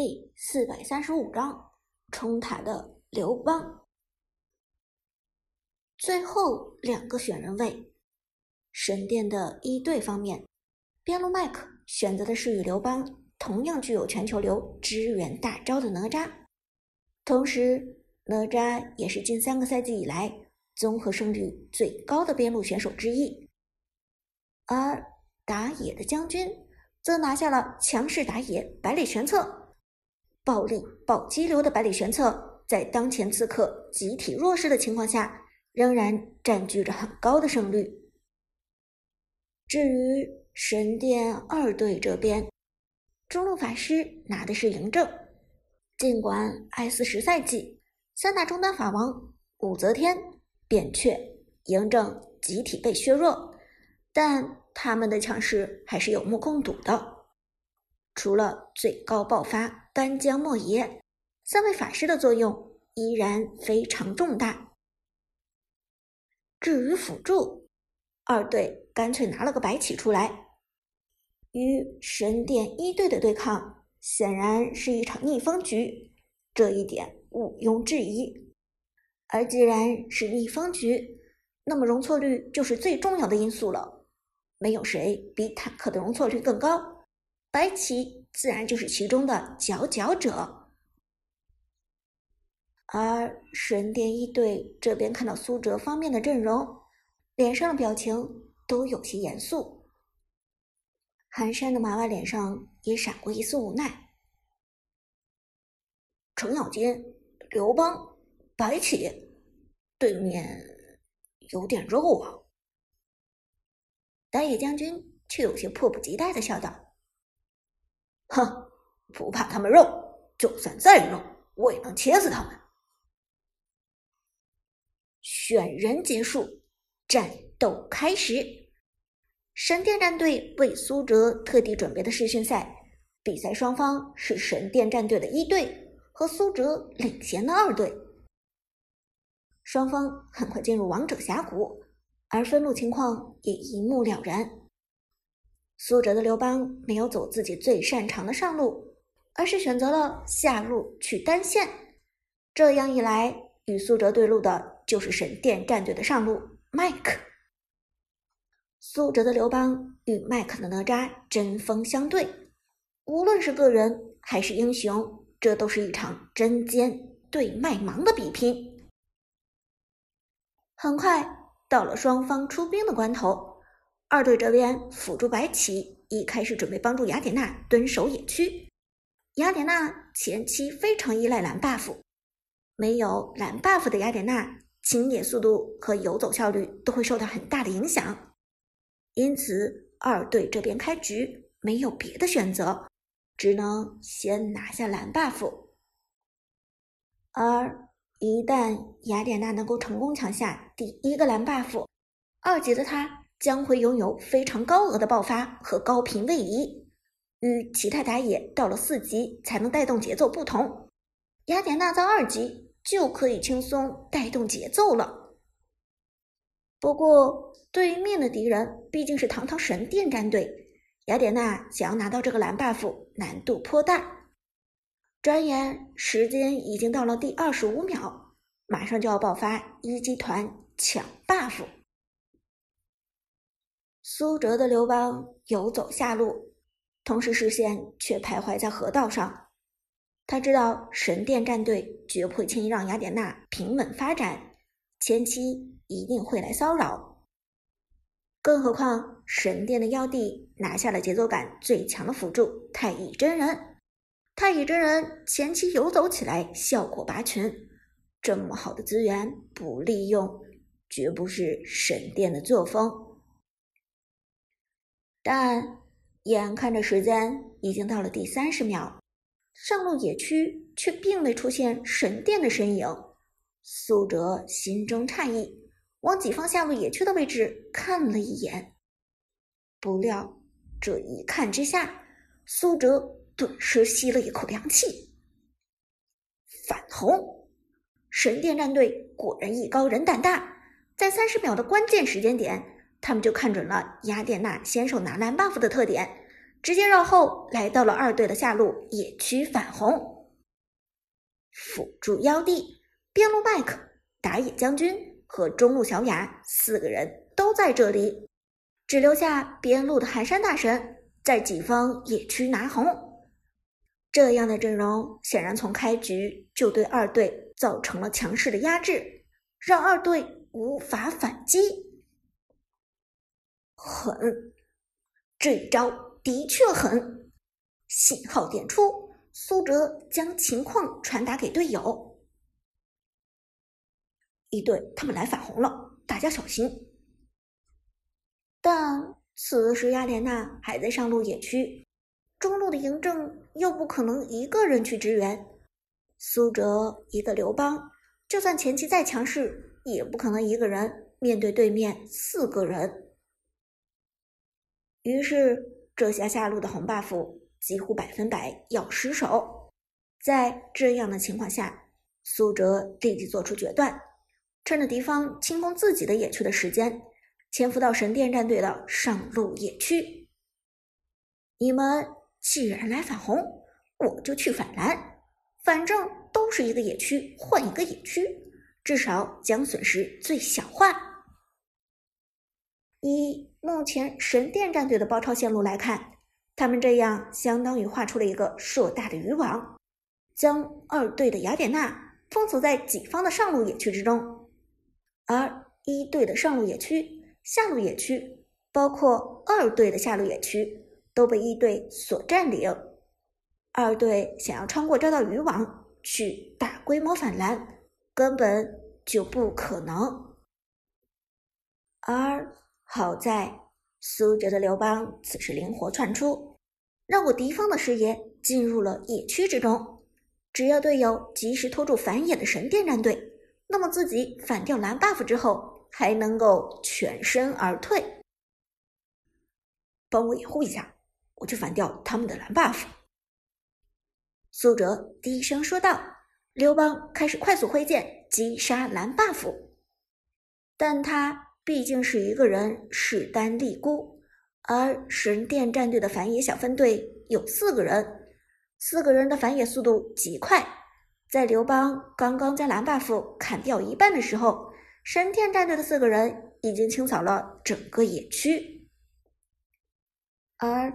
第四百三十五章冲塔的刘邦。最后两个选人位，神殿的一队方面，边路麦克选择的是与刘邦同样具有全球流支援大招的哪吒，同时哪吒也是近三个赛季以来综合胜率最高的边路选手之一，而打野的将军则拿下了强势打野百里玄策。暴力暴击流的百里玄策，在当前刺客集体弱势的情况下，仍然占据着很高的胜率。至于神殿二队这边，中路法师拿的是嬴政。尽管 S 十赛季三大中单法王武则天、扁鹊、嬴政集体被削弱，但他们的强势还是有目共睹的。除了最高爆发干将莫邪，三位法师的作用依然非常重大。至于辅助，二队干脆拿了个白起出来，与神殿一队的对抗显然是一场逆风局，这一点毋庸置疑。而既然是逆风局，那么容错率就是最重要的因素了。没有谁比坦克的容错率更高。白起自然就是其中的佼佼者，而神殿一队这边看到苏哲方面的阵容，脸上的表情都有些严肃。寒山的娃娃脸上也闪过一丝无奈。程咬金、刘邦、白起，对面有点肉啊！打野将军却有些迫不及待的笑道。哼，不怕他们肉，就算再肉，我也能切死他们。选人结束，战斗开始。神殿战队为苏哲特地准备的试训赛，比赛双方是神殿战队的一队和苏哲领衔的二队。双方很快进入王者峡谷，而分路情况也一目了然。苏哲的刘邦没有走自己最擅长的上路，而是选择了下路去单线。这样一来，与苏哲对路的就是神殿战队的上路麦克。苏哲的刘邦与麦克的哪吒针锋相对，无论是个人还是英雄，这都是一场针尖对麦芒的比拼。很快到了双方出兵的关头。二队这边辅助白起一开始准备帮助雅典娜蹲守野区，雅典娜前期非常依赖蓝 buff，没有蓝 buff 的雅典娜清野速度和游走效率都会受到很大的影响，因此二队这边开局没有别的选择，只能先拿下蓝 buff，而一旦雅典娜能够成功抢下第一个蓝 buff，二级的她。将会拥有非常高额的爆发和高频位移，与其他打野到了四级才能带动节奏不同，雅典娜在二级就可以轻松带动节奏了。不过对面的敌人毕竟是堂堂神殿战队，雅典娜想要拿到这个蓝 buff 难度颇大。转眼时间已经到了第二十五秒，马上就要爆发一级团抢 buff。苏哲的刘邦游走下路，同时视线却徘徊在河道上。他知道神殿战队绝不会轻易让雅典娜平稳发展，前期一定会来骚扰。更何况神殿的妖帝拿下了节奏感最强的辅助太乙真人，太乙真人前期游走起来效果拔群，这么好的资源不利用，绝不是神殿的作风。但眼看着时间已经到了第三十秒，上路野区却并未出现神殿的身影。苏哲心中诧异，往己方下路野区的位置看了一眼，不料这一看之下，苏哲顿时吸了一口凉气。反红，神殿战队果然艺高人胆大，在三十秒的关键时间点。他们就看准了雅典娜先手拿蓝 buff 的特点，直接绕后来到了二队的下路野区反红。辅助妖帝、边路麦克、打野将军和中路小雅四个人都在这里，只留下边路的寒山大神在己方野区拿红。这样的阵容显然从开局就对二队造成了强势的压制，让二队无法反击。狠，这招的确狠！信号点出，苏哲将情况传达给队友。一队他们来反红了，大家小心。但此时雅典娜还在上路野区，中路的嬴政又不可能一个人去支援。苏哲一个刘邦，就算前期再强势，也不可能一个人面对对面四个人。于是，这下下路的红 buff 几乎百分百要失手。在这样的情况下，苏哲立即做出决断，趁着敌方清空自己的野区的时间，潜伏到神殿战队的上路野区。你们既然来反红，我就去反蓝，反正都是一个野区，换一个野区，至少将损失最小化。一。目前神殿战队的包抄线路来看，他们这样相当于画出了一个硕大的渔网，将二队的雅典娜封锁在己方的上路野区之中，而一队的上路野区、下路野区，包括二队的下路野区，都被一队所占领。二队想要穿过这道渔网去大规模反蓝，根本就不可能。而好在苏哲的刘邦此时灵活窜出，绕过敌方的视野，进入了野区之中。只要队友及时拖住反野的神殿战队，那么自己反掉蓝 buff 之后，还能够全身而退。帮我掩护一下，我去反掉他们的蓝 buff。苏哲低声说道。刘邦开始快速挥剑击杀蓝 buff，但他。毕竟是一个人势单力孤，而神殿战队的反野小分队有四个人，四个人的反野速度极快。在刘邦刚刚将蓝 buff 砍掉一半的时候，神殿战队的四个人已经清扫了整个野区。而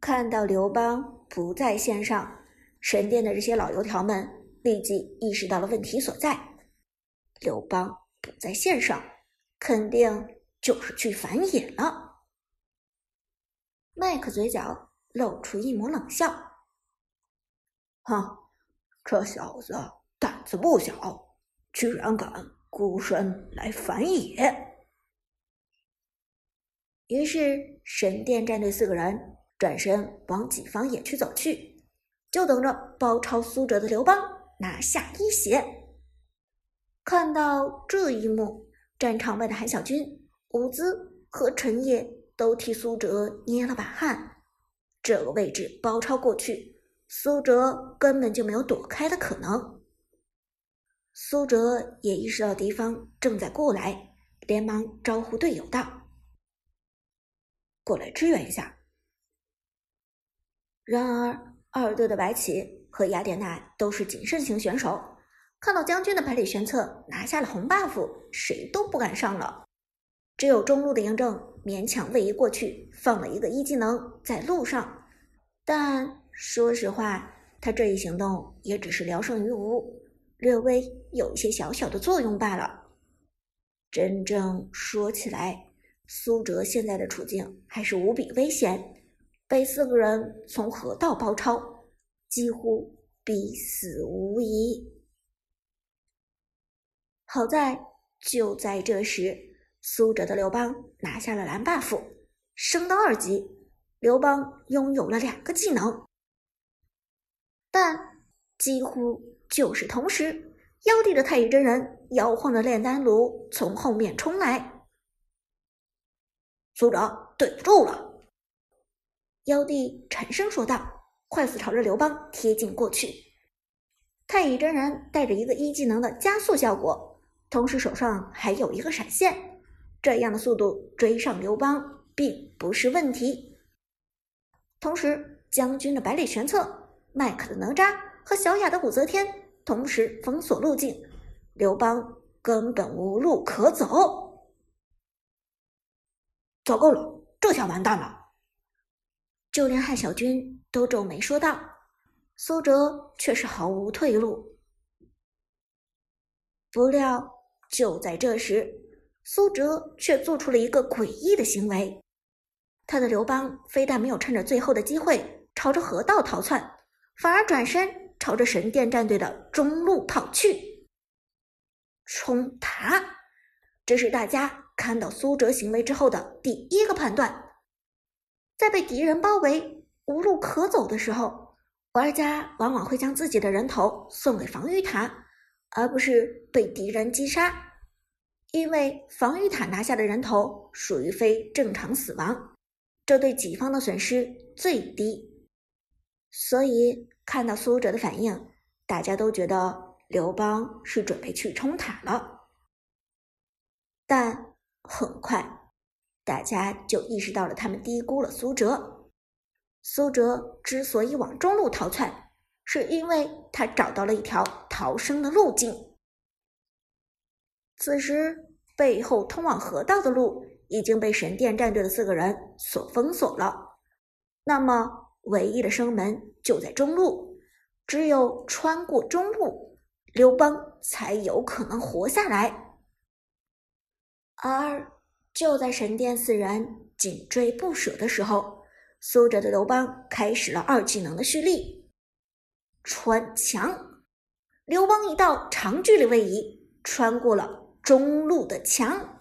看到刘邦不在线上，神殿的这些老油条们立即意识到了问题所在：刘邦不在线上。肯定就是去反野了。麦克嘴角露出一抹冷笑：“哼，这小子胆子不小，居然敢孤身来反野。”于是神殿战队四个人转身往己方野区走去，就等着包抄苏哲的刘邦拿下一血。看到这一幕。战场外的韩小军、伍兹和陈烨都替苏哲捏了把汗。这个位置包抄过去，苏哲根本就没有躲开的可能。苏哲也意识到敌方正在过来，连忙招呼队友道：“过来支援一下。”然而，二队的白起和雅典娜都是谨慎型选手。看到将军的百里玄策拿下了红 buff，谁都不敢上了。只有中路的嬴政勉强位移过去，放了一个一技能在路上。但说实话，他这一行动也只是聊胜于无，略微有一些小小的作用罢了。真正说起来，苏哲现在的处境还是无比危险，被四个人从河道包抄，几乎必死无疑。好在就在这时，苏哲的刘邦拿下了蓝 buff，升到二级。刘邦拥有了两个技能，但几乎就是同时，妖帝的太乙真人摇晃着炼丹炉从后面冲来。苏哲对不住了，妖帝沉声说道，快速朝着刘邦贴近过去。太乙真人带着一个一技能的加速效果。同时手上还有一个闪现，这样的速度追上刘邦并不是问题。同时，将军的百里玄策、麦克的哪吒和小雅的武则天同时封锁路径，刘邦根本无路可走。糟糕了，这下完蛋了！就连汉小军都皱眉说道。苏哲却是毫无退路。不料，就在这时，苏哲却做出了一个诡异的行为。他的刘邦非但没有趁着最后的机会朝着河道逃窜，反而转身朝着神殿战队的中路跑去，冲塔。这是大家看到苏哲行为之后的第一个判断。在被敌人包围、无路可走的时候，玩家往往会将自己的人头送给防御塔。而不是被敌人击杀，因为防御塔拿下的人头属于非正常死亡，这对己方的损失最低。所以看到苏哲的反应，大家都觉得刘邦是准备去冲塔了。但很快，大家就意识到了他们低估了苏哲。苏哲之所以往中路逃窜。是因为他找到了一条逃生的路径。此时，背后通往河道的路已经被神殿战队的四个人所封锁了。那么，唯一的生门就在中路，只有穿过中路，刘邦才有可能活下来。而就在神殿四人紧追不舍的时候，苏哲的刘邦开始了二技能的蓄力。穿墙，刘邦一道长距离位移，穿过了中路的墙。